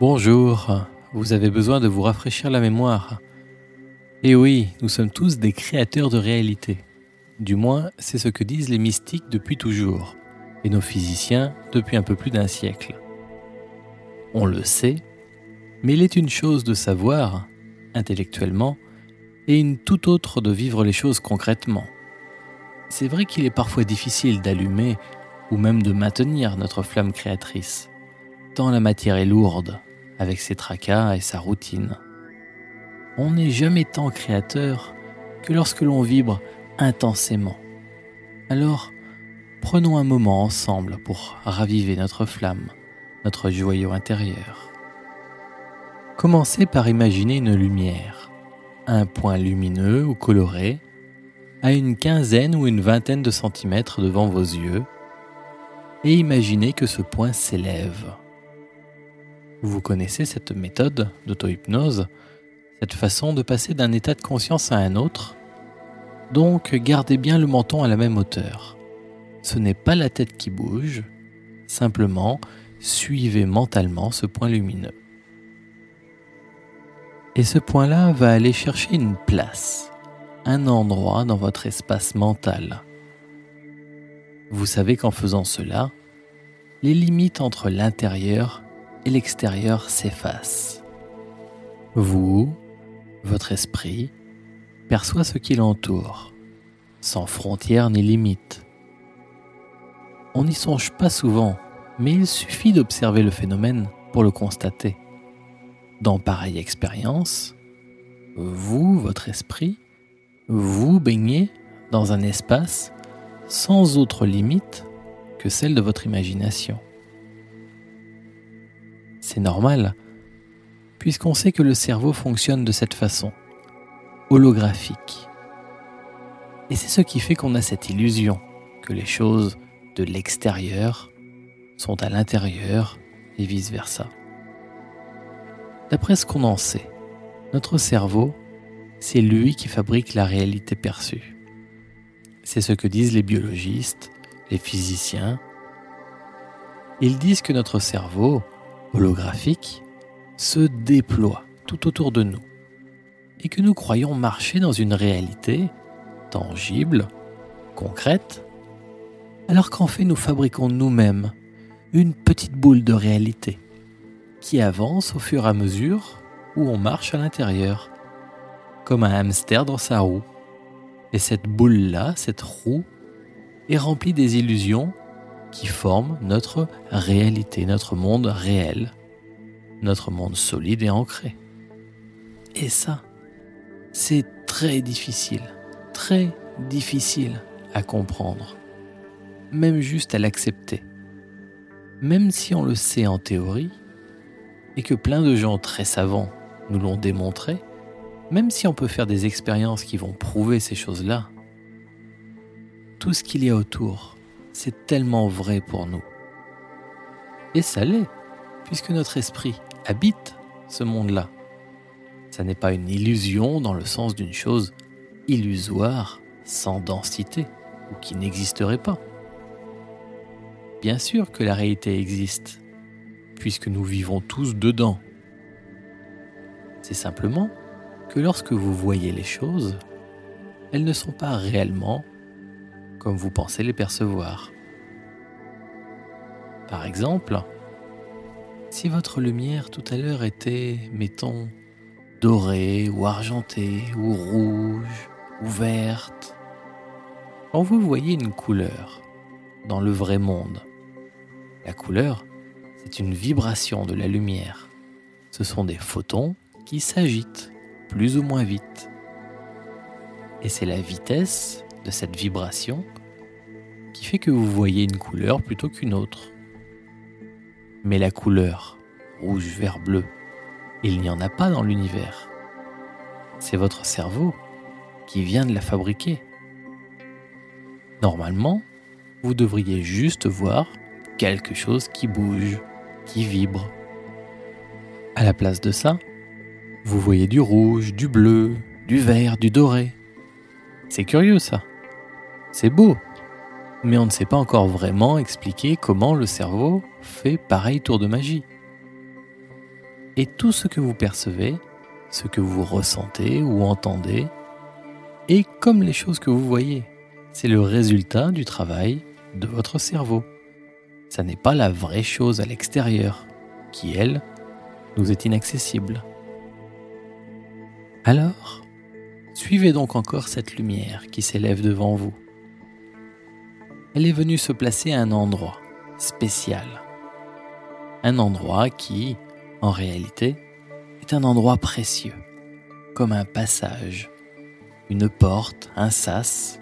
Bonjour, vous avez besoin de vous rafraîchir la mémoire. Et oui, nous sommes tous des créateurs de réalité. Du moins, c'est ce que disent les mystiques depuis toujours, et nos physiciens depuis un peu plus d'un siècle. On le sait, mais il est une chose de savoir, intellectuellement, et une toute autre de vivre les choses concrètement. C'est vrai qu'il est parfois difficile d'allumer ou même de maintenir notre flamme créatrice, tant la matière est lourde avec ses tracas et sa routine. On n'est jamais tant créateur que lorsque l'on vibre intensément. Alors, prenons un moment ensemble pour raviver notre flamme, notre joyau intérieur. Commencez par imaginer une lumière, un point lumineux ou coloré, à une quinzaine ou une vingtaine de centimètres devant vos yeux, et imaginez que ce point s'élève. Vous connaissez cette méthode d'auto-hypnose, cette façon de passer d'un état de conscience à un autre? Donc gardez bien le menton à la même hauteur. Ce n'est pas la tête qui bouge, simplement suivez mentalement ce point lumineux. Et ce point-là va aller chercher une place, un endroit dans votre espace mental. Vous savez qu'en faisant cela, les limites entre l'intérieur et l'extérieur s'efface. Vous, votre esprit, perçoit ce qui l'entoure, sans frontières ni limites. On n'y songe pas souvent, mais il suffit d'observer le phénomène pour le constater. Dans pareille expérience, vous, votre esprit, vous baignez dans un espace sans autre limite que celle de votre imagination. C'est normal, puisqu'on sait que le cerveau fonctionne de cette façon, holographique. Et c'est ce qui fait qu'on a cette illusion que les choses de l'extérieur sont à l'intérieur et vice-versa. D'après ce qu'on en sait, notre cerveau, c'est lui qui fabrique la réalité perçue. C'est ce que disent les biologistes, les physiciens. Ils disent que notre cerveau, holographique se déploie tout autour de nous et que nous croyons marcher dans une réalité tangible, concrète, alors qu'en fait nous fabriquons nous-mêmes une petite boule de réalité qui avance au fur et à mesure où on marche à l'intérieur, comme un hamster dans sa roue. Et cette boule-là, cette roue, est remplie des illusions qui forment notre réalité, notre monde réel, notre monde solide et ancré. Et ça, c'est très difficile, très difficile à comprendre, même juste à l'accepter. Même si on le sait en théorie, et que plein de gens très savants nous l'ont démontré, même si on peut faire des expériences qui vont prouver ces choses-là, tout ce qu'il y a autour, c'est tellement vrai pour nous. Et ça l'est, puisque notre esprit habite ce monde-là. Ça n'est pas une illusion dans le sens d'une chose illusoire, sans densité, ou qui n'existerait pas. Bien sûr que la réalité existe, puisque nous vivons tous dedans. C'est simplement que lorsque vous voyez les choses, elles ne sont pas réellement comme vous pensez les percevoir. Par exemple, si votre lumière tout à l'heure était, mettons, dorée ou argentée ou rouge ou verte, quand vous voyez une couleur dans le vrai monde, la couleur, c'est une vibration de la lumière. Ce sont des photons qui s'agitent plus ou moins vite. Et c'est la vitesse de cette vibration qui fait que vous voyez une couleur plutôt qu'une autre. Mais la couleur rouge, vert, bleu, il n'y en a pas dans l'univers. C'est votre cerveau qui vient de la fabriquer. Normalement, vous devriez juste voir quelque chose qui bouge, qui vibre. À la place de ça, vous voyez du rouge, du bleu, du vert, du doré. C'est curieux ça. C'est beau. Mais on ne sait pas encore vraiment expliquer comment le cerveau fait pareil tour de magie. Et tout ce que vous percevez, ce que vous ressentez ou entendez, est comme les choses que vous voyez. C'est le résultat du travail de votre cerveau. Ça n'est pas la vraie chose à l'extérieur, qui, elle, nous est inaccessible. Alors, suivez donc encore cette lumière qui s'élève devant vous. Elle est venue se placer à un endroit spécial. Un endroit qui, en réalité, est un endroit précieux, comme un passage, une porte, un sas,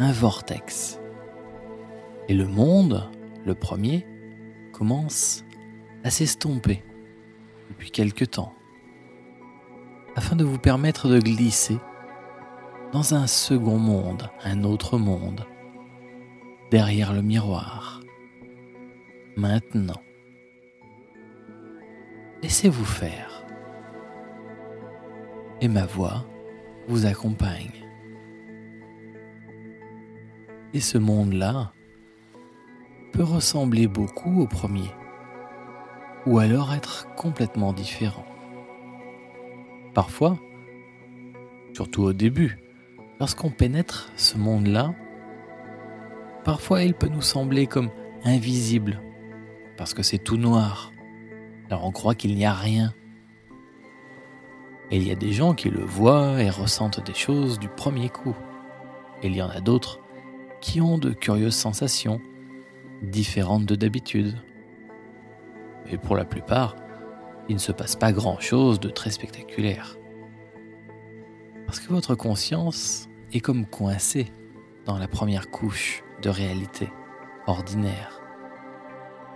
un vortex. Et le monde, le premier, commence à s'estomper depuis quelque temps, afin de vous permettre de glisser dans un second monde, un autre monde, derrière le miroir. Maintenant, laissez-vous faire, et ma voix vous accompagne. Et ce monde-là peut ressembler beaucoup au premier, ou alors être complètement différent. Parfois, surtout au début, lorsqu'on pénètre ce monde-là, parfois il peut nous sembler comme invisible, parce que c'est tout noir. Alors on croit qu'il n'y a rien. Et il y a des gens qui le voient et ressentent des choses du premier coup. Il y en a d'autres qui ont de curieuses sensations, différentes de d'habitude. Et pour la plupart, il ne se passe pas grand-chose de très spectaculaire. Parce que votre conscience est comme coincée dans la première couche de réalité ordinaire.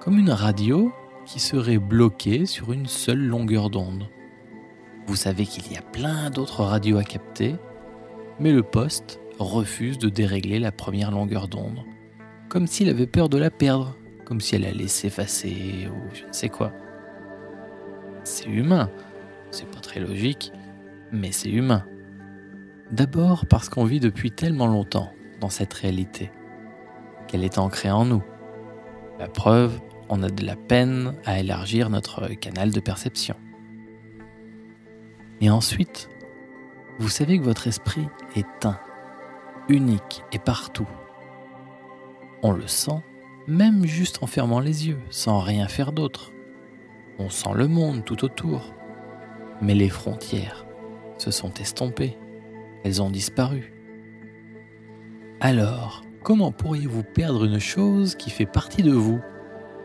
Comme une radio qui serait bloquée sur une seule longueur d'onde. Vous savez qu'il y a plein d'autres radios à capter, mais le poste refuse de dérégler la première longueur d'onde, comme s'il avait peur de la perdre, comme si elle allait s'effacer ou je ne sais quoi. C'est humain, c'est pas très logique, mais c'est humain. D'abord parce qu'on vit depuis tellement longtemps dans cette réalité, qu'elle est ancrée en nous. La preuve, on a de la peine à élargir notre canal de perception. Et ensuite, vous savez que votre esprit est un, unique et partout. On le sent même juste en fermant les yeux, sans rien faire d'autre. On sent le monde tout autour. Mais les frontières se sont estompées. Elles ont disparu. Alors, comment pourriez-vous perdre une chose qui fait partie de vous,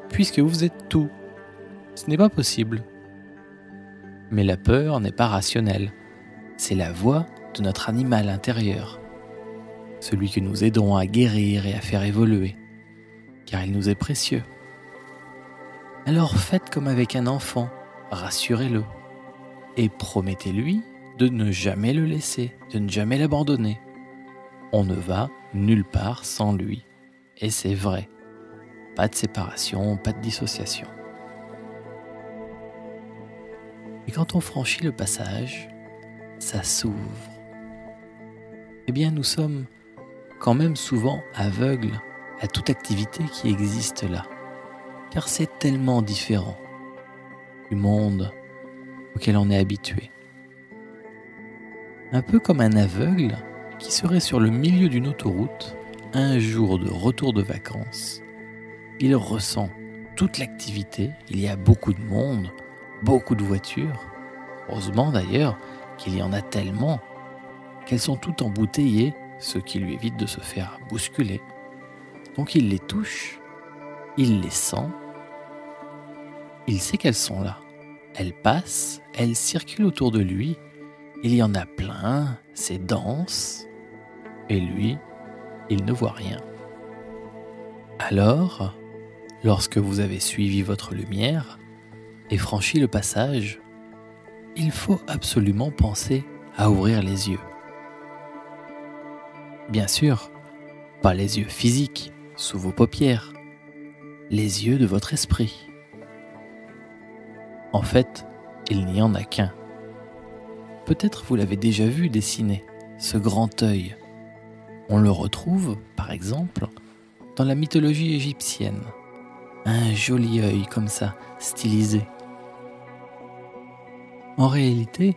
puisque vous êtes tout? Ce n'est pas possible. Mais la peur n'est pas rationnelle. C'est la voix de notre animal intérieur, celui que nous aidons à guérir et à faire évoluer, car il nous est précieux. Alors faites comme avec un enfant, rassurez-le, et promettez-lui de ne jamais le laisser, de ne jamais l'abandonner. On ne va nulle part sans lui, et c'est vrai. Pas de séparation, pas de dissociation. Et quand on franchit le passage, ça s'ouvre. Eh bien, nous sommes quand même souvent aveugles à toute activité qui existe là, car c'est tellement différent du monde auquel on est habitué. Un peu comme un aveugle qui serait sur le milieu d'une autoroute un jour de retour de vacances. Il ressent toute l'activité, il y a beaucoup de monde, beaucoup de voitures. Heureusement d'ailleurs qu'il y en a tellement qu'elles sont toutes embouteillées, ce qui lui évite de se faire bousculer. Donc il les touche, il les sent, il sait qu'elles sont là. Elles passent, elles circulent autour de lui, il y en a plein, c'est dense, et lui, il ne voit rien. Alors, lorsque vous avez suivi votre lumière, et franchi le passage, il faut absolument penser à ouvrir les yeux. Bien sûr, pas les yeux physiques sous vos paupières, les yeux de votre esprit. En fait, il n'y en a qu'un. Peut-être vous l'avez déjà vu dessiner, ce grand œil. On le retrouve, par exemple, dans la mythologie égyptienne. Un joli œil comme ça, stylisé, En réalité,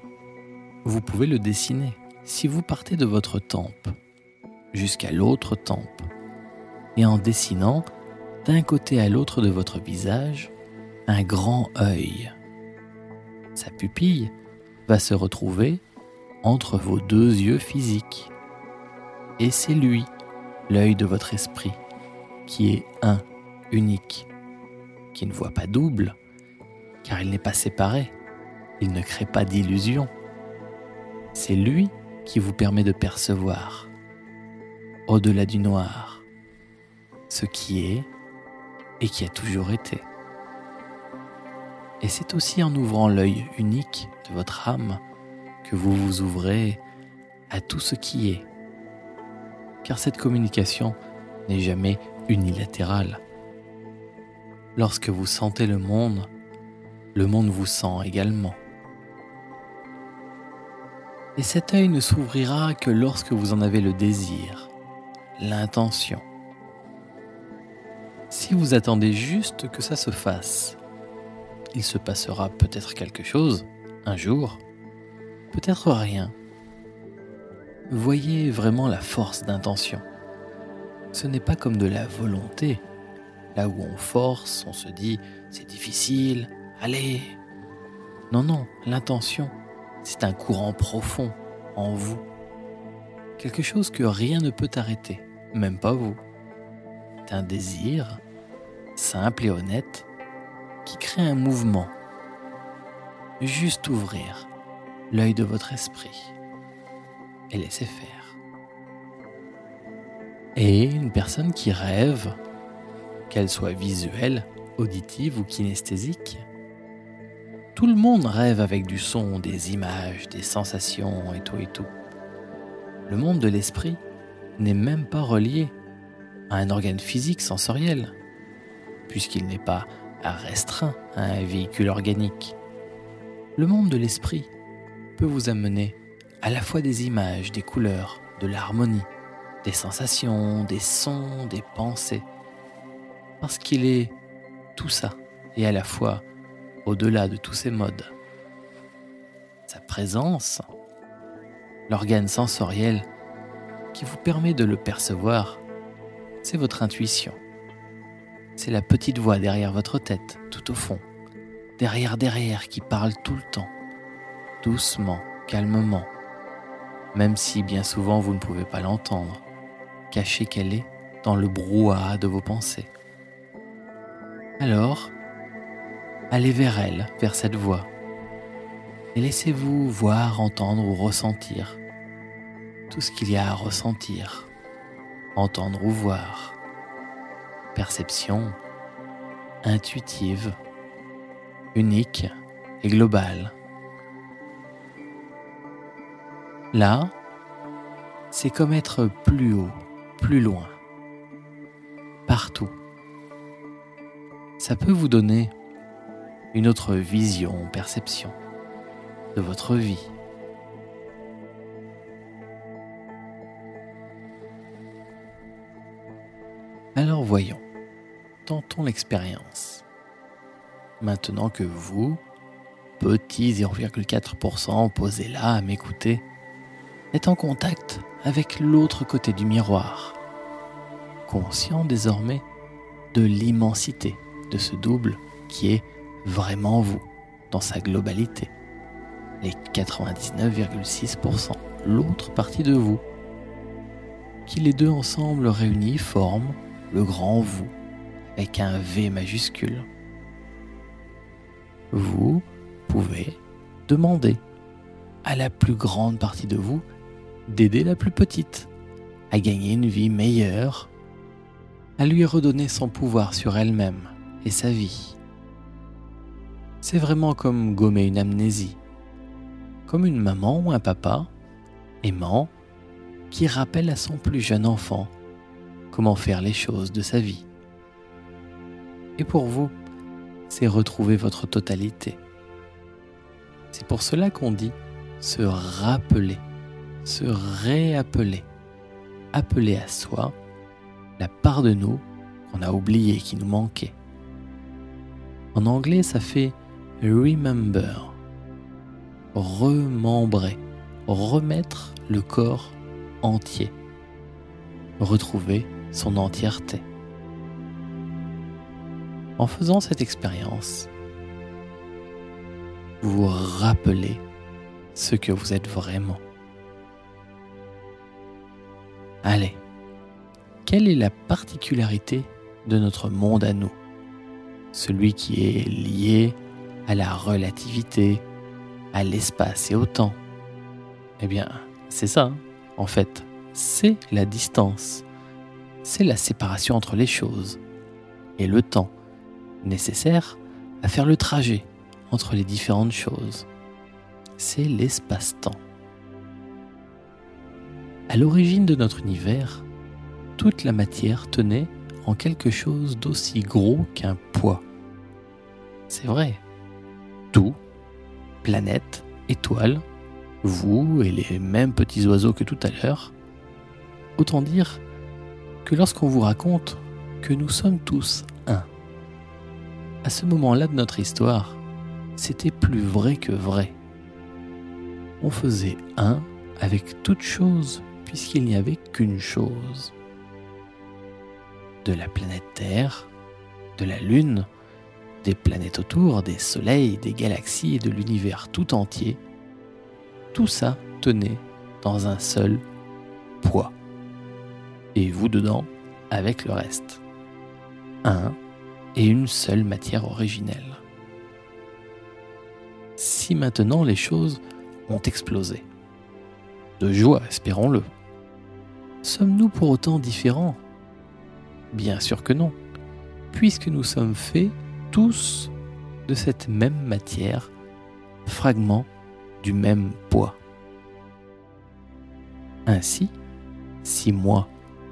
vous pouvez le dessiner. Si vous partez de votre tempe jusqu'à l'autre tempe, et en dessinant d'un côté à l'autre de votre visage un grand œil, sa pupille va se retrouver entre vos deux yeux physiques. Et c'est lui, l'œil de votre esprit, qui est un, unique, qui ne voit pas double, car il n'est pas séparé, il ne crée pas d'illusion. C'est lui qui vous permet de percevoir, au-delà du noir, ce qui est et qui a toujours été. Et c'est aussi en ouvrant l'œil unique de votre âme que vous vous ouvrez à tout ce qui est. Car cette communication n'est jamais unilatérale. Lorsque vous sentez le monde, le monde vous sent également. Et cet œil ne s'ouvrira que lorsque vous en avez le désir, l'intention. Si vous attendez juste que ça se fasse, il se passera peut-être quelque chose, un jour, peut-être rien. Voyez vraiment la force d'intention. Ce n'est pas comme de la volonté, là où on force, on se dit c'est difficile, allez. Non, non, l'intention, c'est un courant profond en vous. Quelque chose que rien ne peut arrêter, même pas vous. C'est un désir, simple et honnête, qui crée un mouvement. Juste ouvrir l'œil de votre esprit et laisser faire. Et une personne qui rêve, qu'elle soit visuelle, auditive ou kinesthésique, tout le monde rêve avec du son, des images, des sensations et tout et tout. Le monde de l'esprit n'est même pas relié à un organe physique sensoriel, puisqu'il n'est pas restreint à un véhicule organique. Le monde de l'esprit peut vous amener à la fois des images, des couleurs, de l'harmonie, des sensations, des sons, des pensées, parce qu'il est tout ça, et à la fois au-delà de tous ces modes. Sa présence, l'organe sensoriel qui vous permet de le percevoir, c'est votre intuition. C'est la petite voix derrière votre tête, tout au fond, derrière derrière qui parle tout le temps, doucement, calmement, même si bien souvent vous ne pouvez pas l'entendre, cachée qu'elle est dans le brouhaha de vos pensées. Alors, allez vers elle, vers cette voix, et laissez-vous voir, entendre ou ressentir tout ce qu'il y a à ressentir, entendre ou voir perception intuitive, unique et globale. Là, c'est comme être plus haut, plus loin, partout. Ça peut vous donner une autre vision, perception de votre vie. Alors voyons tentons l'expérience. Maintenant que vous, petits 0,4% posés là à m'écouter, êtes en contact avec l'autre côté du miroir, conscient désormais de l'immensité de ce double qui est vraiment vous dans sa globalité, les 99,6%, l'autre partie de vous, qui les deux ensemble réunis forment le grand vous avec un V majuscule. Vous pouvez demander à la plus grande partie de vous d'aider la plus petite à gagner une vie meilleure, à lui redonner son pouvoir sur elle-même et sa vie. C'est vraiment comme gommer une amnésie, comme une maman ou un papa aimant qui rappelle à son plus jeune enfant comment faire les choses de sa vie. Et pour vous, c'est retrouver votre totalité. C'est pour cela qu'on dit se rappeler, se réappeler, appeler à soi la part de nous qu'on a oubliée, qui nous manquait. En anglais, ça fait remember. remembrer, remettre le corps entier, retrouver son entièreté. En faisant cette expérience, vous vous rappelez ce que vous êtes vraiment. Allez, quelle est la particularité de notre monde à nous? Celui qui est lié à la relativité, à l'espace et au temps. Eh bien, c'est ça, hein. en fait, c'est la distance, c'est la séparation entre les choses et le temps nécessaire à faire le trajet entre les différentes choses. C'est l'espace-temps. À l'origine de notre univers, toute la matière tenait en quelque chose d'aussi gros qu'un poids. C'est vrai. Tout, planète, étoile, vous et les mêmes petits oiseaux que tout à l'heure. Autant dire que lorsqu'on vous raconte que nous sommes tous un, à ce moment-là de notre histoire, c'était plus vrai que vrai. On faisait un avec toute chose puisqu'il n'y avait qu'une chose. De la planète Terre, de la Lune, des planètes autour, des soleils, des galaxies et de l'univers tout entier, tout ça tenait dans un seul poids. Et vous dedans avec le reste. Un et une seule matière originelle. Si maintenant les choses ont explosé, de joie, espérons-le, sommes-nous pour autant différents? Bien sûr que non, puisque nous sommes faits tous de cette même matière, fragments du même poids. Ainsi, si moi,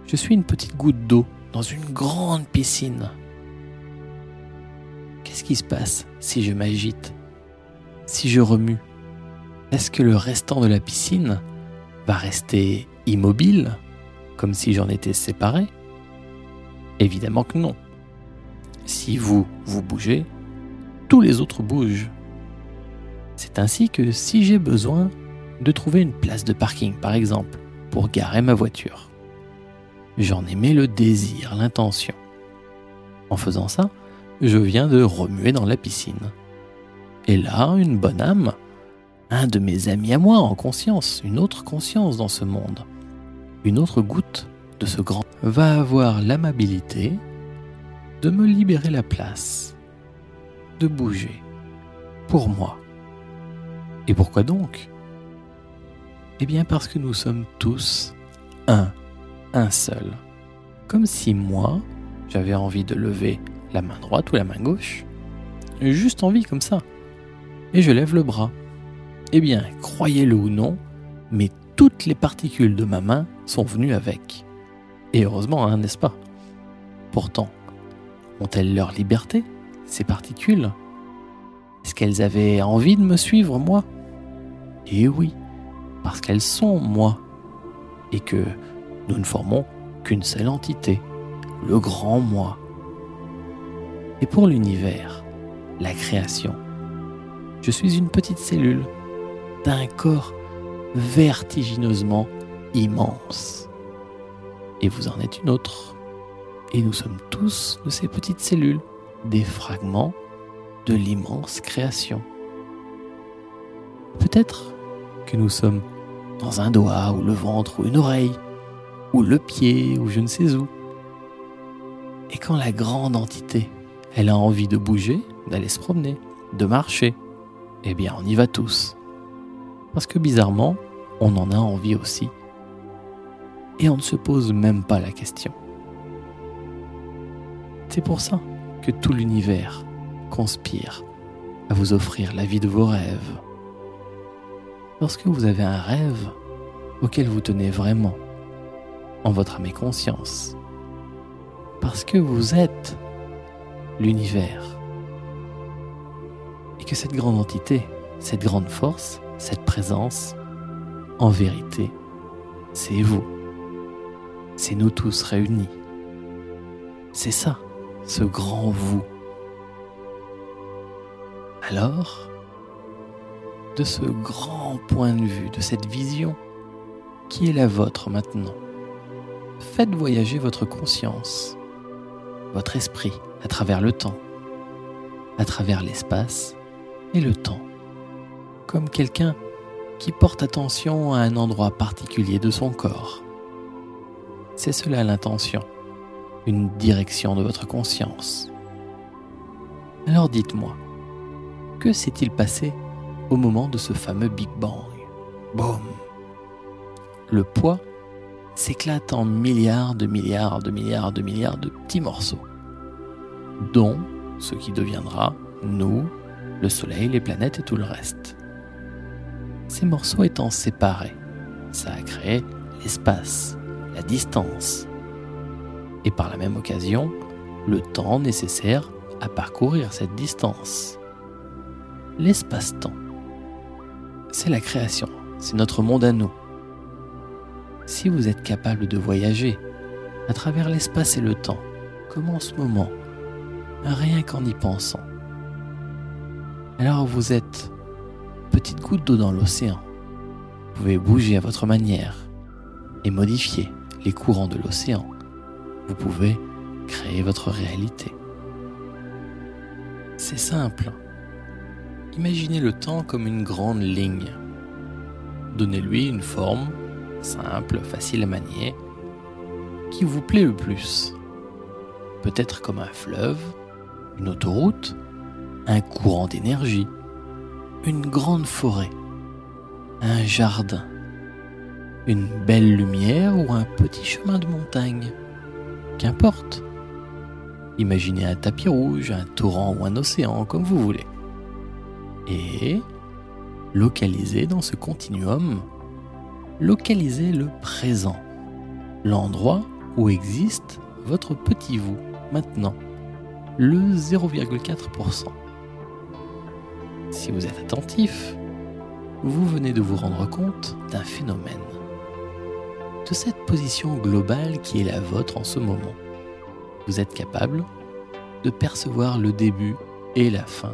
je suis une petite goutte d'eau dans une grande piscine, Qu'est-ce qui se passe si je m'agite Si je remue? Est-ce que le restant de la piscine va rester immobile, comme si j'en étais séparé Évidemment que non. Si vous, vous bougez, tous les autres bougent. C'est ainsi que si j'ai besoin de trouver une place de parking, par exemple, pour garer ma voiture, j'en émets le désir, l'intention. En faisant ça, je viens de remuer dans la piscine. Et là, une bonne âme, un de mes amis à moi en conscience, une autre conscience dans ce monde, une autre goutte de ce grand, va avoir l'amabilité de me libérer la place, de bouger, pour moi. Et pourquoi donc? Eh bien parce que nous sommes tous un, un seul. Comme si moi, j'avais envie de lever la main droite ou la main gauche. Juste envie comme ça. Et je lève le bras. Eh bien, croyez-le ou non, mais toutes les particules de ma main sont venues avec. Et heureusement, hein, n'est-ce pas? Pourtant, ont-elles leur liberté, ces particules? Est-ce qu'elles avaient envie de me suivre, moi? Eh oui, parce qu'elles sont moi. Et que nous ne formons qu'une seule entité, le grand moi. Et pour l'univers, la création, je suis une petite cellule d'un corps vertigineusement immense. Et vous en êtes une autre. Et nous sommes tous de ces petites cellules, des fragments de l'immense création. Peut-être que nous sommes dans un doigt ou le ventre ou une oreille, ou le pied ou je ne sais où. Et quand la grande entité elle a envie de bouger, d'aller se promener, de marcher. Eh bien, on y va tous. Parce que bizarrement, on en a envie aussi. Et on ne se pose même pas la question. C'est pour ça que tout l'univers conspire à vous offrir la vie de vos rêves. Lorsque vous avez un rêve auquel vous tenez vraiment, en votre âme et conscience, parce que vous êtes l'univers. Et que cette grande entité, cette grande force, cette présence, en vérité, c'est vous. C'est nous tous réunis. C'est ça, ce grand vous. Alors, de ce grand point de vue, de cette vision qui est la vôtre maintenant? Faites voyager votre conscience, votre esprit à travers le temps, à travers l'espace et le temps, comme quelqu'un qui porte attention à un endroit particulier de son corps. C'est cela l'intention, une direction de votre conscience. Alors dites-moi, que s'est-il passé au moment de ce fameux Big Bang? Boum Le poids s'éclate en milliards de milliards de milliards de milliards de petits morceaux, dont ce qui deviendra nous, le Soleil, les planètes et tout le reste. Ces morceaux étant séparés, ça a créé l'espace, la distance, et par la même occasion, le temps nécessaire à parcourir cette distance. L'espace-temps, c'est la création, c'est notre monde à nous. Si vous êtes capable de voyager à travers l'espace et le temps, comme en ce moment, rien qu'en y pensant, alors vous êtes petite goutte d'eau dans l'océan. Vous pouvez bouger à votre manière et modifier les courants de l'océan. Vous pouvez créer votre réalité. C'est simple. Imaginez le temps comme une grande ligne. Donnez-lui une forme simple, facile à manier, qui vous plaît le plus. Peut-être comme un fleuve, une autoroute, un courant d'énergie, une grande forêt, un jardin, une belle lumière ou un petit chemin de montagne. Qu'importe. Imaginez un tapis rouge, un torrent ou un océan, comme vous voulez. Et localisez dans ce continuum, localisez le présent, l'endroit où existe votre petit vous maintenant, le 0,4%. Si vous êtes attentif, vous venez de vous rendre compte d'un phénomène, de cette position globale qui est la vôtre en ce moment. Vous êtes capable de percevoir le début et la fin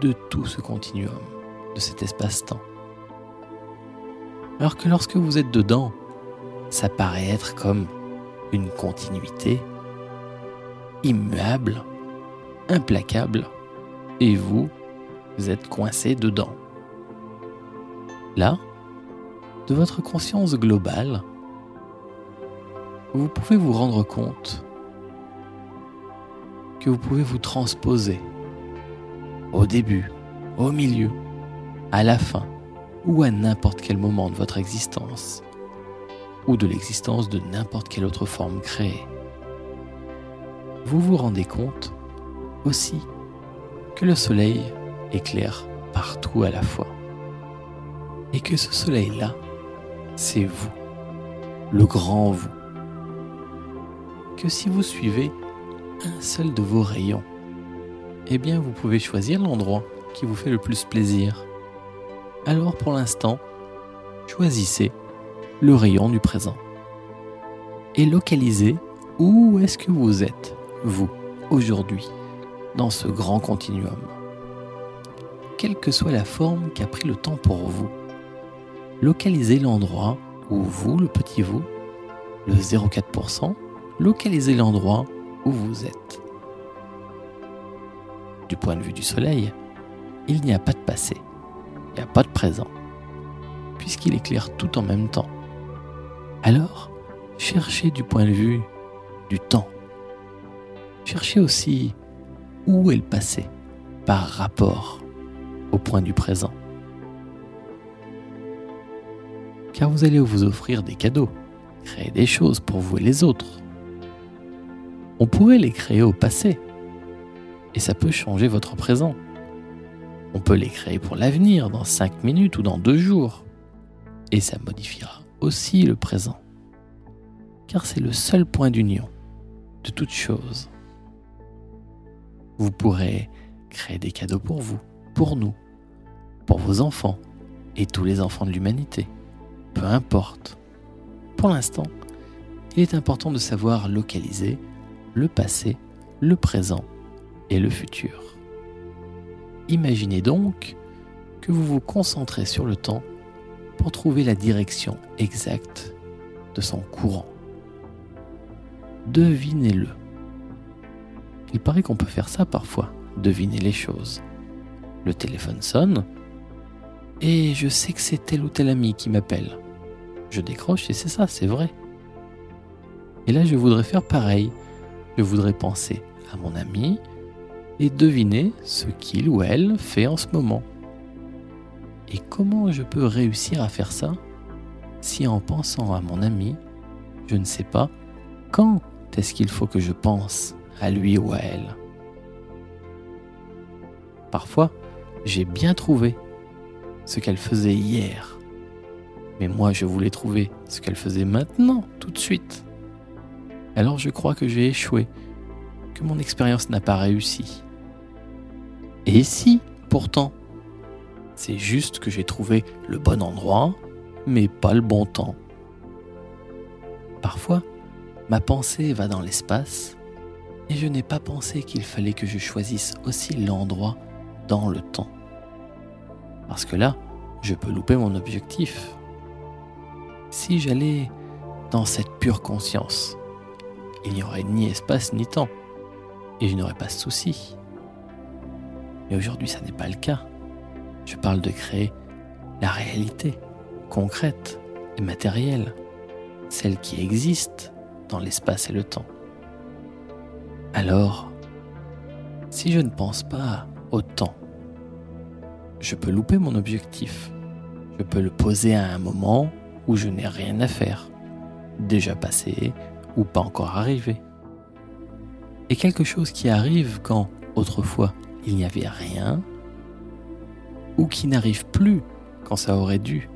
de tout ce continuum, de cet espace-temps. Alors que lorsque vous êtes dedans, ça paraît être comme une continuité immuable, implacable, et vous, vous êtes coincé dedans. Là, de votre conscience globale, vous pouvez vous rendre compte que vous pouvez vous transposer au début, au milieu, à la fin ou à n'importe quel moment de votre existence ou de l'existence de n'importe quelle autre forme créée. Vous vous rendez compte aussi que le soleil éclaire partout à la fois. Et que ce soleil-là, c'est vous, le grand vous. Que si vous suivez un seul de vos rayons, eh bien vous pouvez choisir l'endroit qui vous fait le plus plaisir. Alors pour l'instant, choisissez le rayon du présent. Et localisez où est-ce que vous êtes, vous, aujourd'hui, dans ce grand continuum quelle que soit la forme qu'a pris le temps pour vous. Localisez l'endroit où vous, le petit vous, le 0,4%, localisez l'endroit où vous êtes. Du point de vue du soleil, il n'y a pas de passé, il n'y a pas de présent, puisqu'il éclaire tout en même temps. Alors, cherchez du point de vue du temps. Cherchez aussi où est le passé par rapport au point du présent. Car vous allez vous offrir des cadeaux, créer des choses pour vous et les autres. On pourrait les créer au passé, et ça peut changer votre présent. On peut les créer pour l'avenir, dans 5 minutes ou dans 2 jours, et ça modifiera aussi le présent. Car c'est le seul point d'union de toute chose. Vous pourrez créer des cadeaux pour vous, pour nous, pour vos enfants et tous les enfants de l'humanité. Peu importe. Pour l'instant, il est important de savoir localiser le passé, le présent et le futur. Imaginez donc que vous vous concentrez sur le temps pour trouver la direction exacte de son courant. Devinez-le. Il paraît qu'on peut faire ça parfois, deviner les choses. Le téléphone sonne et je sais que c'est tel ou tel ami qui m'appelle. Je décroche et c'est ça, c'est vrai. Et là, je voudrais faire pareil. Je voudrais penser à mon ami et deviner ce qu'il ou elle fait en ce moment. Et comment je peux réussir à faire ça si en pensant à mon ami, je ne sais pas quand est-ce qu'il faut que je pense à lui ou à elle Parfois, j'ai bien trouvé ce qu'elle faisait hier. Mais moi, je voulais trouver ce qu'elle faisait maintenant, tout de suite. Alors je crois que j'ai échoué, que mon expérience n'a pas réussi. Et si, pourtant, c'est juste que j'ai trouvé le bon endroit, mais pas le bon temps. Parfois, ma pensée va dans l'espace et je n'ai pas pensé qu'il fallait que je choisisse aussi l'endroit dans le temps. Parce que là, je peux louper mon objectif. Si j'allais dans cette pure conscience, il n'y aurait ni espace ni temps, et je n'aurais pas de souci. Mais aujourd'hui, ça n'est pas le cas. Je parle de créer la réalité concrète et matérielle, celle qui existe dans l'espace et le temps. Alors, si je ne pense pas au temps, je peux louper mon objectif. Je peux le poser à un moment où je n'ai rien à faire, déjà passé ou pas encore arrivé. Et quelque chose qui arrive quand, autrefois, il n'y avait rien, ou qui n'arrive plus quand ça aurait dû,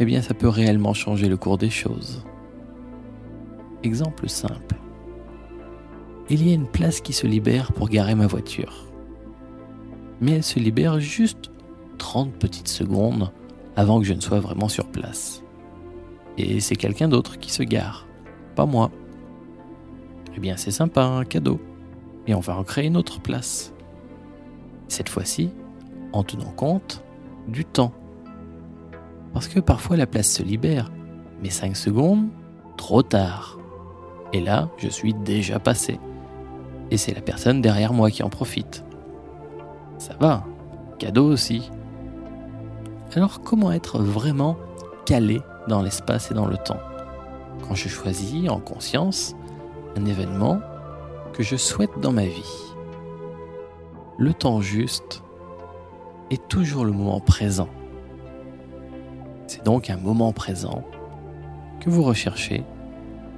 eh bien ça peut réellement changer le cours des choses. Exemple simple. Il y a une place qui se libère pour garer ma voiture. Mais elle se libère juste 30 petites secondes avant que je ne sois vraiment sur place. Et c'est quelqu'un d'autre qui se gare, pas moi. Eh bien c'est sympa, un cadeau. Et on va en créer une autre place. Cette fois-ci, en tenant compte du temps. Parce que parfois la place se libère, mais 5 secondes, trop tard. Et là, je suis déjà passé. Et c'est la personne derrière moi qui en profite. Ça va, cadeau aussi. Alors comment être vraiment calé dans l'espace et dans le temps? Quand je choisis en conscience un événement que je souhaite dans ma vie Le temps juste est toujours le moment présent. C'est donc un moment présent que vous recherchez,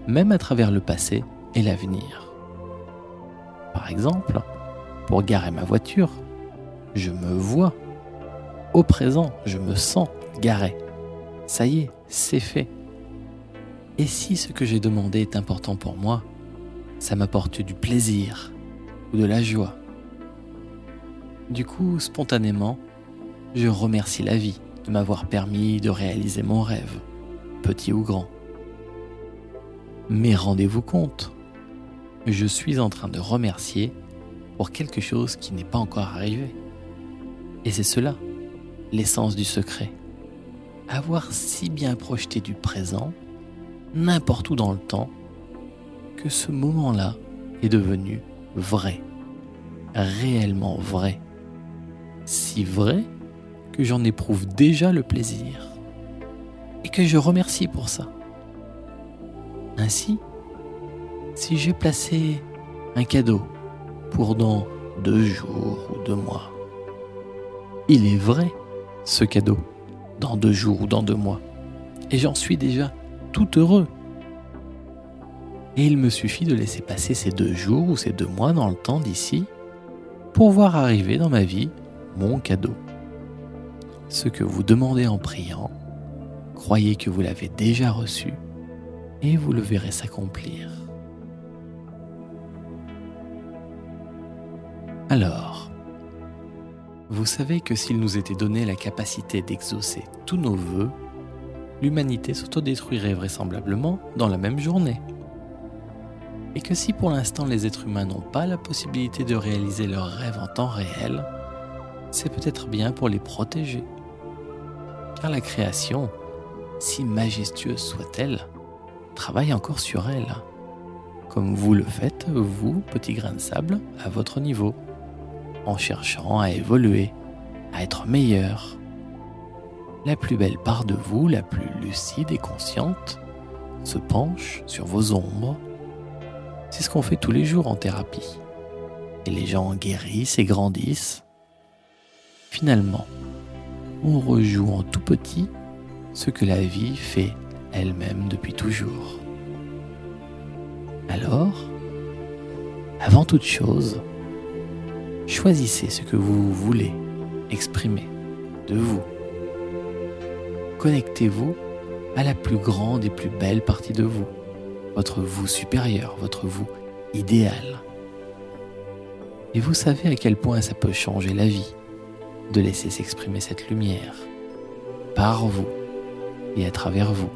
même à travers le passé et l'avenir. Par exemple, pour garer ma voiture, je me vois. Au présent, je me sens garé. Ça y est, c'est fait. Et si ce que j'ai demandé est important pour moi, ça m'apporte du plaisir ou de la joie, du coup, spontanément, je remercie la vie de m'avoir permis de réaliser mon rêve, petit ou grand. Mais rendez-vous compte, je suis en train de remercier pour quelque chose qui n'est pas encore arrivé. Et c'est cela, l'essence du secret. Avoir si bien projeté du présent, n'importe où dans le temps, que ce moment-là est devenu vrai, réellement vrai si vrai que j'en éprouve déjà le plaisir et que je remercie pour ça. Ainsi, si j'ai placé un cadeau pour dans deux jours ou deux mois, il est vrai ce cadeau dans deux jours ou dans deux mois et j'en suis déjà tout heureux. Et il me suffit de laisser passer ces deux jours ou ces deux mois dans le temps d'ici pour voir arriver dans ma vie mon cadeau. Ce que vous demandez en priant, croyez que vous l'avez déjà reçu et vous le verrez s'accomplir. Alors, vous savez que s'il nous était donné la capacité d'exaucer tous nos voeux, l'humanité s'autodétruirait vraisemblablement dans la même journée. Et que si pour l'instant les êtres humains n'ont pas la possibilité de réaliser leurs rêves en temps réel, c'est peut-être bien pour les protéger. Car la création, si majestueuse soit-elle, travaille encore sur elle, comme vous le faites, vous, petit grain de sable, à votre niveau, en cherchant à évoluer, à être meilleur. La plus belle part de vous, la plus lucide et consciente, se penche sur vos ombres. C'est ce qu'on fait tous les jours en thérapie. Et les gens guérissent et grandissent. Finalement, on rejoue en tout petit ce que la vie fait elle-même depuis toujours. Alors, avant toute chose, choisissez ce que vous voulez exprimer de vous. Connectez-vous à la plus grande et plus belle partie de vous, votre vous supérieur, votre vous idéal. Et vous savez à quel point ça peut changer la vie de laisser s'exprimer cette lumière par vous et à travers vous,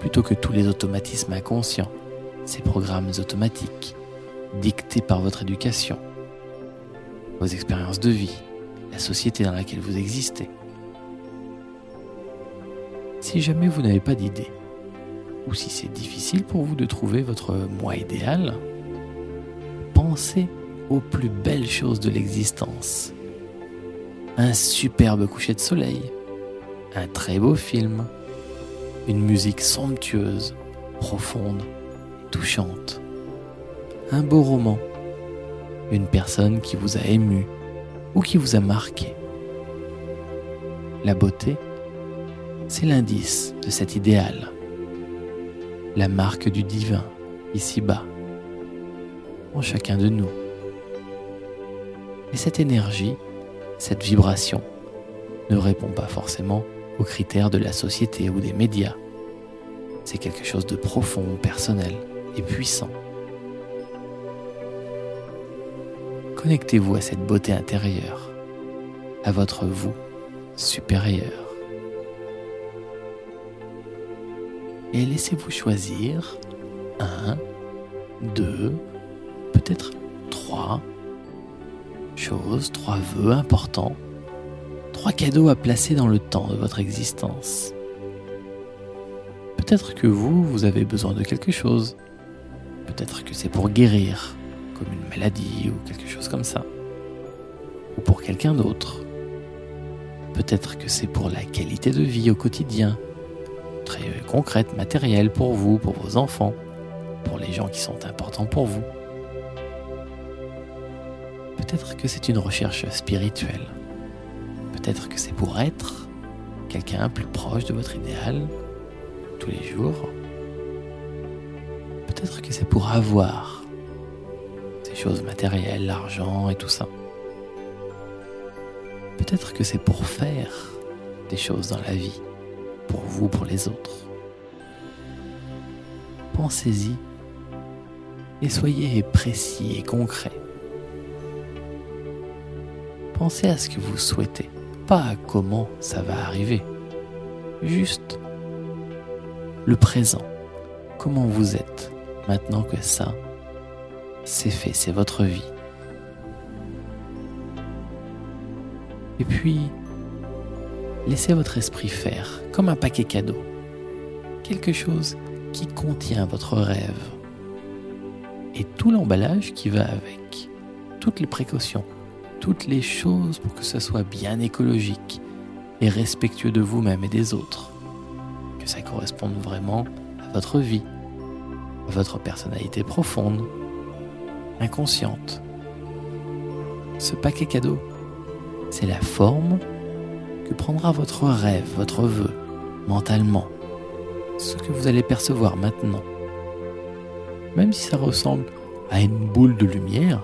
plutôt que tous les automatismes inconscients, ces programmes automatiques dictés par votre éducation, vos expériences de vie, la société dans laquelle vous existez. Si jamais vous n'avez pas d'idée, ou si c'est difficile pour vous de trouver votre moi idéal, pensez aux plus belles choses de l'existence. Un superbe coucher de soleil, un très beau film, une musique somptueuse, profonde touchante, un beau roman, une personne qui vous a ému ou qui vous a marqué. La beauté, c'est l'indice de cet idéal, la marque du divin ici-bas, en chacun de nous. Et cette énergie, cette vibration, ne répond pas forcément aux critères de la société ou des médias. C'est quelque chose de profond, personnel et puissant. Connectez-vous à cette beauté intérieure, à votre vous supérieur. et laissez-vous choisir un, deux, peut-être trois choses, trois vœux importants, trois cadeaux à placer dans le temps de votre existence. Peut-être que vous, vous avez besoin de quelque chose. Peut-être que c'est pour guérir, comme une maladie ou quelque chose comme ça. Ou pour quelqu'un d'autre. Peut-être que c'est pour la qualité de vie au quotidien, très concrète, matérielle pour vous, pour vos enfants, pour les gens qui sont importants pour vous. Peut-être que c'est une recherche spirituelle. Peut-être que c'est pour être quelqu'un plus proche de votre idéal tous les jours. Peut-être que c'est pour avoir choses matérielles, l'argent et tout ça. Peut-être que c'est pour faire des choses dans la vie pour vous, pour les autres. Pensez-y et soyez précis et concret. Pensez à ce que vous souhaitez, pas à comment ça va arriver. Juste le présent, comment vous êtes maintenant que ça, c'est fait, c'est votre vie. Et puis, laissez votre esprit faire, comme un paquet cadeau. Quelque chose qui contient votre rêve. Et tout l'emballage qui va avec. Toutes les précautions. Toutes les choses pour que ce soit bien écologique et respectueux de vous-même et des autres. Que ça corresponde vraiment à votre vie, à votre personnalité profonde, inconsciente. Ce paquet cadeau, c'est la forme que prendra votre rêve, votre vœu, mentalement, ce que vous allez percevoir maintenant. Même si ça ressemble à une boule de lumière,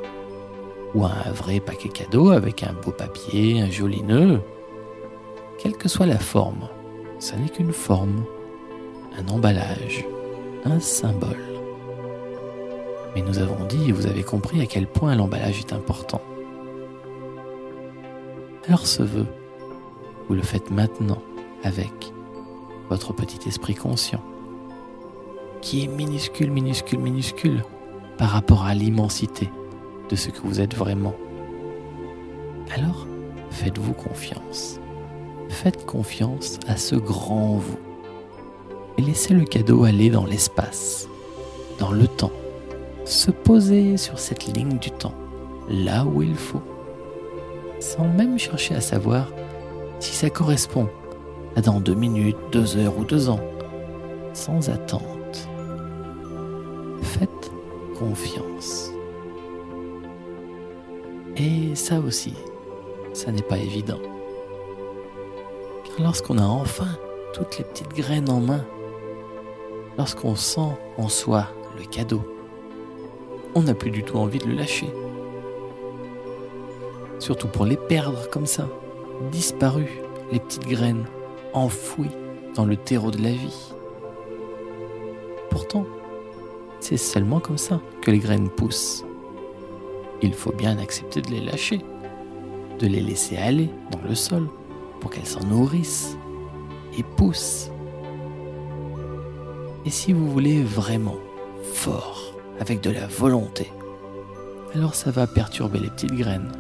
ou à un vrai paquet cadeau avec un beau papier, un joli nœud, quelle que soit la forme, ça n'est qu'une forme, un emballage, un symbole. Mais nous avons dit et vous avez compris à quel point l'emballage est important. Alors ce vœu, vous le faites maintenant avec votre petit esprit conscient, qui est minuscule, minuscule, minuscule par rapport à l'immensité de ce que vous êtes vraiment. Alors, Faites-vous confiance. Faites confiance à ce grand vous. Et laissez le cadeau aller dans l'espace, dans le temps, se poser sur cette ligne du temps, là où il faut, sans même chercher à savoir si ça correspond à dans deux minutes, deux heures ou deux ans, sans attente. Faites confiance. Et ça aussi, ça n'est pas évident. Car lorsqu'on a enfin toutes les petites graines en main, lorsqu'on sent en soi le cadeau, on n'a plus du tout envie de le lâcher. Surtout pour les perdre comme ça, disparues, les petites graines, enfouies dans le terreau de la vie. Pourtant, c'est seulement comme ça que les graines poussent. Il faut bien accepter de les lâcher, de les laisser aller dans le sol pour qu'elles s'en nourrissent et poussent. Et si vous voulez vraiment fort, avec de la volonté, alors ça va perturber les petites graines,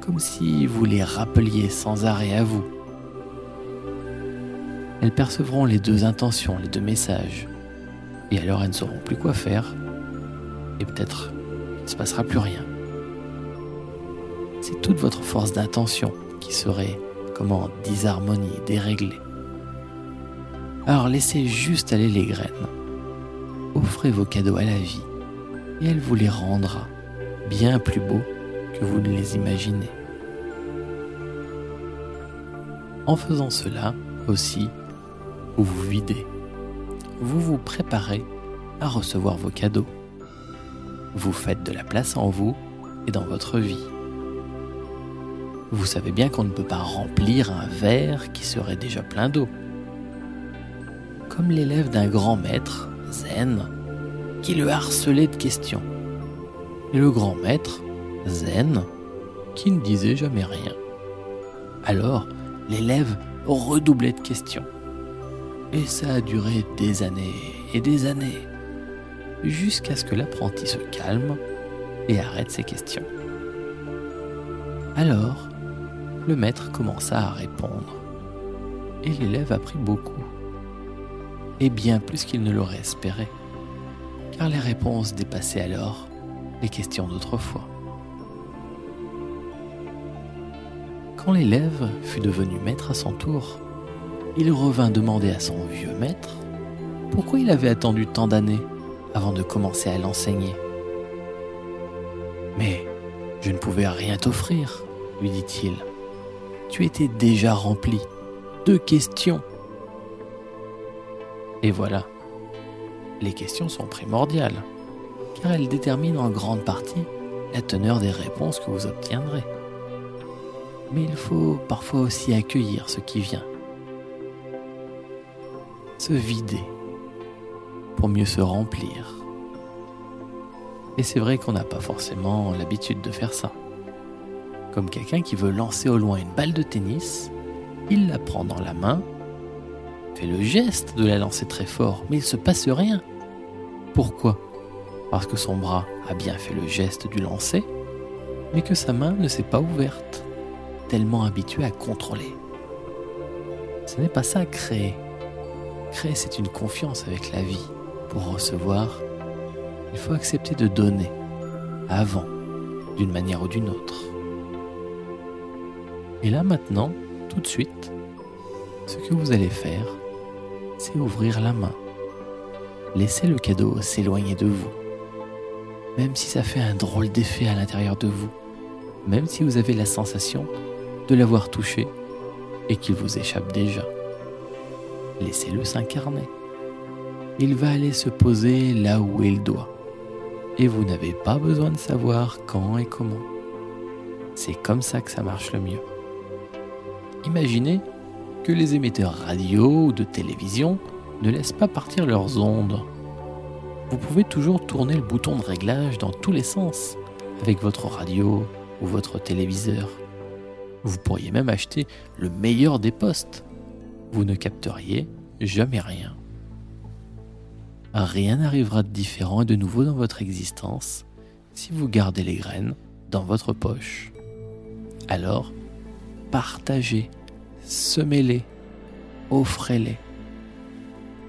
comme si vous les rappeliez sans arrêt à vous. Elles percevront les deux intentions, les deux messages, et alors elles ne sauront plus quoi faire, et peut-être il ne se passera plus rien. C'est toute votre force d'intention qui serait, comme en disharmonie, déréglée. Alors laissez juste aller les graines. Offrez vos cadeaux à la vie et elle vous les rendra bien plus beaux que vous ne les imaginez. En faisant cela aussi, vous vous videz. Vous vous préparez à recevoir vos cadeaux. Vous faites de la place en vous et dans votre vie. Vous savez bien qu'on ne peut pas remplir un verre qui serait déjà plein d'eau comme l'élève d'un grand maître, Zen, qui le harcelait de questions. Et le grand maître, Zen, qui ne disait jamais rien. Alors, l'élève redoublait de questions. Et ça a duré des années et des années, jusqu'à ce que l'apprenti se calme et arrête ses questions. Alors, le maître commença à répondre, et l'élève apprit beaucoup et bien plus qu'il ne l'aurait espéré, car les réponses dépassaient alors les questions d'autrefois. Quand l'élève fut devenu maître à son tour, il revint demander à son vieux maître pourquoi il avait attendu tant d'années avant de commencer à l'enseigner. Mais je ne pouvais rien t'offrir, lui dit-il. Tu étais déjà rempli de questions et voilà, les questions sont primordiales, car elles déterminent en grande partie la teneur des réponses que vous obtiendrez. Mais il faut parfois aussi accueillir ce qui vient, se vider pour mieux se remplir. Et c'est vrai qu'on n'a pas forcément l'habitude de faire ça. Comme quelqu'un qui veut lancer au loin une balle de tennis, il la prend dans la main le geste de la lancer très fort, mais il se passe rien. Pourquoi? Parce que son bras a bien fait le geste du lancer, mais que sa main ne s'est pas ouverte, tellement habituée à contrôler. Ce n'est pas ça créer. Créer, c'est une confiance avec la vie. Pour recevoir, il faut accepter de donner, avant, d'une manière ou d'une autre. Et là maintenant, tout de suite, ce que vous allez faire, c'est ouvrir la main. Laissez le cadeau s'éloigner de vous. Même si ça fait un drôle d'effet à l'intérieur de vous. Même si vous avez la sensation de l'avoir touché et qu'il vous échappe déjà. Laissez-le s'incarner. Il va aller se poser là où il doit. Et vous n'avez pas besoin de savoir quand et comment. C'est comme ça que ça marche le mieux. Imaginez que les émetteurs radio ou de télévision ne laissent pas partir leurs ondes. Vous pouvez toujours tourner le bouton de réglage dans tous les sens avec votre radio ou votre téléviseur. Vous pourriez même acheter le meilleur des postes. Vous ne capteriez jamais rien. Rien n'arrivera de différent et de nouveau dans votre existence si vous gardez les graines dans votre poche. Alors, partagez, semez-les, offrez-les.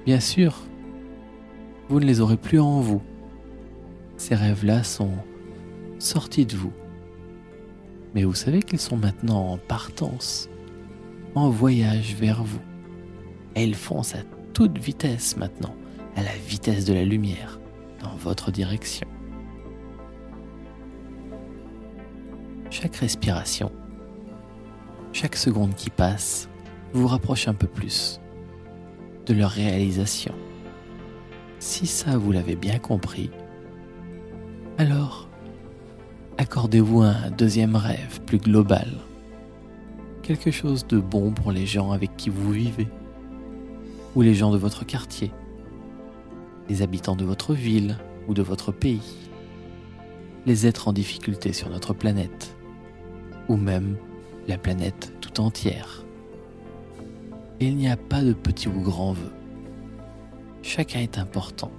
Bien sûr, vous ne les aurez plus en vous. Ces rêves-là sont sortis de vous. Mais vous savez qu'ils sont maintenant en partance, en voyage vers vous. Et ils foncent à toute vitesse maintenant, à la vitesse de la lumière, dans votre direction. Chaque respiration, chaque seconde qui passe, vous rapproche un peu plus de leur réalisation. Si ça, vous l'avez bien compris, alors accordez-vous un deuxième rêve plus global. Quelque chose de bon pour les gens avec qui vous vivez, ou les gens de votre quartier, les habitants de votre ville ou de votre pays, les êtres en difficulté sur notre planète, ou même la planète tout entière. Il n'y a pas de petits ou grands vœux. Chacun est important.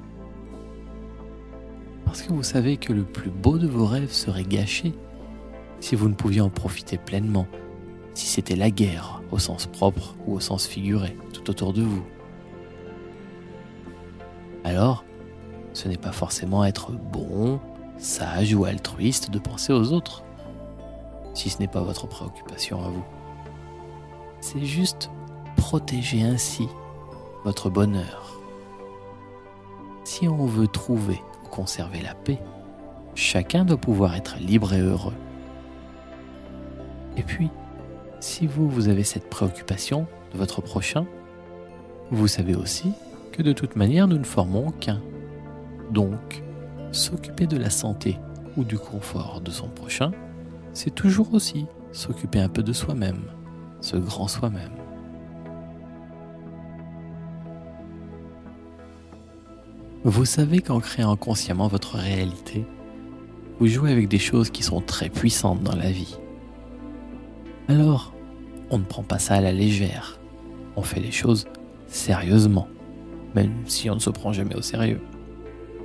Parce que vous savez que le plus beau de vos rêves serait gâché si vous ne pouviez en profiter pleinement, si c'était la guerre au sens propre ou au sens figuré tout autour de vous. Alors, ce n'est pas forcément être bon, sage ou altruiste de penser aux autres, si ce n'est pas votre préoccupation à vous. C'est juste protéger ainsi votre bonheur. Si on veut trouver ou conserver la paix, chacun doit pouvoir être libre et heureux. Et puis, si vous, vous avez cette préoccupation de votre prochain, vous savez aussi que de toute manière, nous ne formons qu'un. Donc, s'occuper de la santé ou du confort de son prochain, c'est toujours aussi s'occuper un peu de soi-même, ce grand soi-même. Vous savez qu'en créant consciemment votre réalité, vous jouez avec des choses qui sont très puissantes dans la vie. Alors, on ne prend pas ça à la légère. On fait les choses sérieusement, même si on ne se prend jamais au sérieux.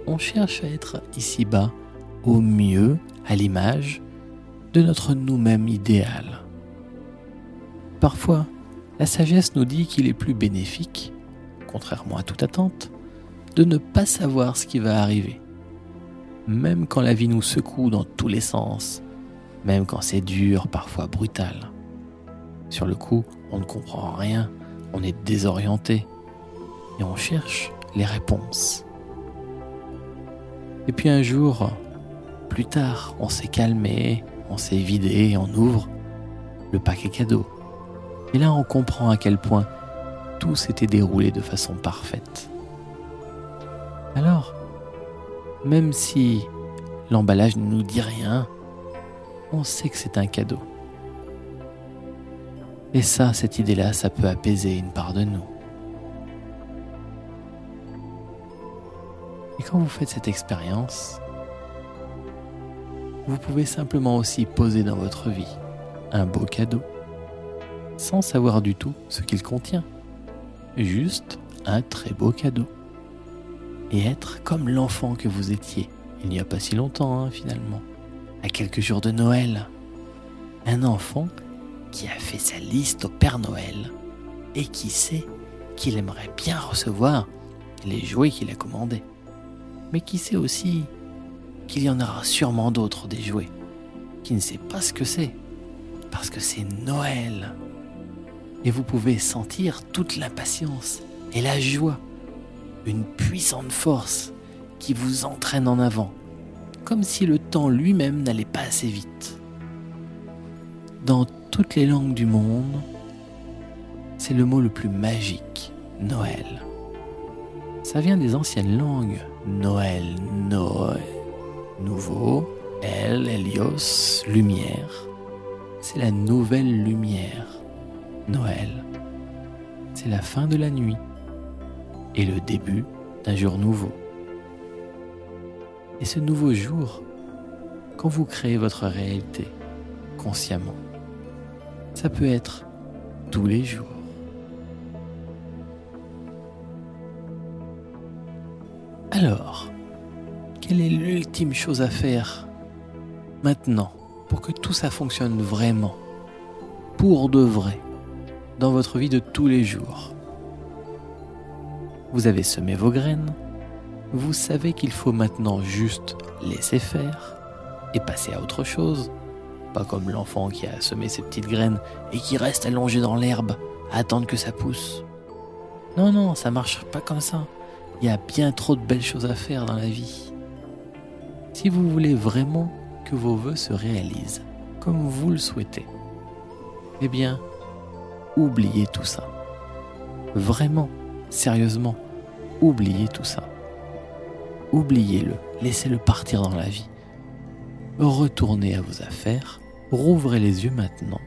On cherche à être ici-bas au mieux à l'image de notre nous-mêmes idéal. Parfois, la sagesse nous dit qu'il est plus bénéfique, contrairement à toute attente, de ne pas savoir ce qui va arriver. Même quand la vie nous secoue dans tous les sens, même quand c'est dur, parfois brutal. Sur le coup, on ne comprend rien, on est désorienté et on cherche les réponses. Et puis un jour, plus tard, on s'est calmé, on s'est vidé, on ouvre le paquet cadeau. Et là, on comprend à quel point tout s'était déroulé de façon parfaite. Alors, même si l'emballage ne nous dit rien, on sait que c'est un cadeau. Et ça, cette idée-là, ça peut apaiser une part de nous. Et quand vous faites cette expérience, vous pouvez simplement aussi poser dans votre vie un beau cadeau, sans savoir du tout ce qu'il contient. Juste un très beau cadeau et être comme l'enfant que vous étiez il n'y a pas si longtemps hein, finalement, à quelques jours de Noël. Un enfant qui a fait sa liste au Père Noël et qui sait qu'il aimerait bien recevoir les jouets qu'il a commandés, mais qui sait aussi qu'il y en aura sûrement d'autres des jouets, qui ne sait pas ce que c'est, parce que c'est Noël. Et vous pouvez sentir toute l'impatience et la joie une puissante force qui vous entraîne en avant, comme si le temps lui-même n'allait pas assez vite. Dans toutes les langues du monde, c'est le mot le plus magique, Noël. Ça vient des anciennes langues, Noël, Noël, nouveau, El, Helios, lumière. C'est la nouvelle lumière, Noël. C'est la fin de la nuit et le début d'un jour nouveau. Et ce nouveau jour, quand vous créez votre réalité consciemment, ça peut être tous les jours. Alors, quelle est l'ultime chose à faire maintenant pour que tout ça fonctionne vraiment pour de vrai dans votre vie de tous les jours? Vous avez semé vos graines, vous savez qu'il faut maintenant juste laisser faire et passer à autre chose. Pas comme l'enfant qui a semé ses petites graines et qui reste allongé dans l'herbe à attendre que ça pousse. Non, non, ça marche pas comme ça. Il y a bien trop de belles choses à faire dans la vie. Si vous voulez vraiment que vos voeux se réalisent comme vous le souhaitez, eh bien, oubliez tout ça. Vraiment, sérieusement, oubliez tout ça. Oubliez-le, laissez-le partir dans la vie. Retournez à vos affaires, rouvrez les yeux maintenant.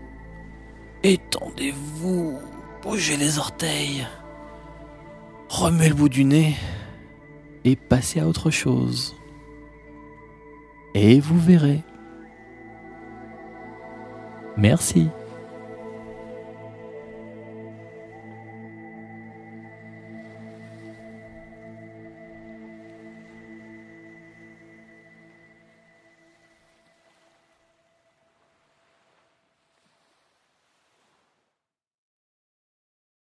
Étendez-vous, bougez les orteils, remuez le bout du nez et passez à autre chose. Et vous verrez. Merci.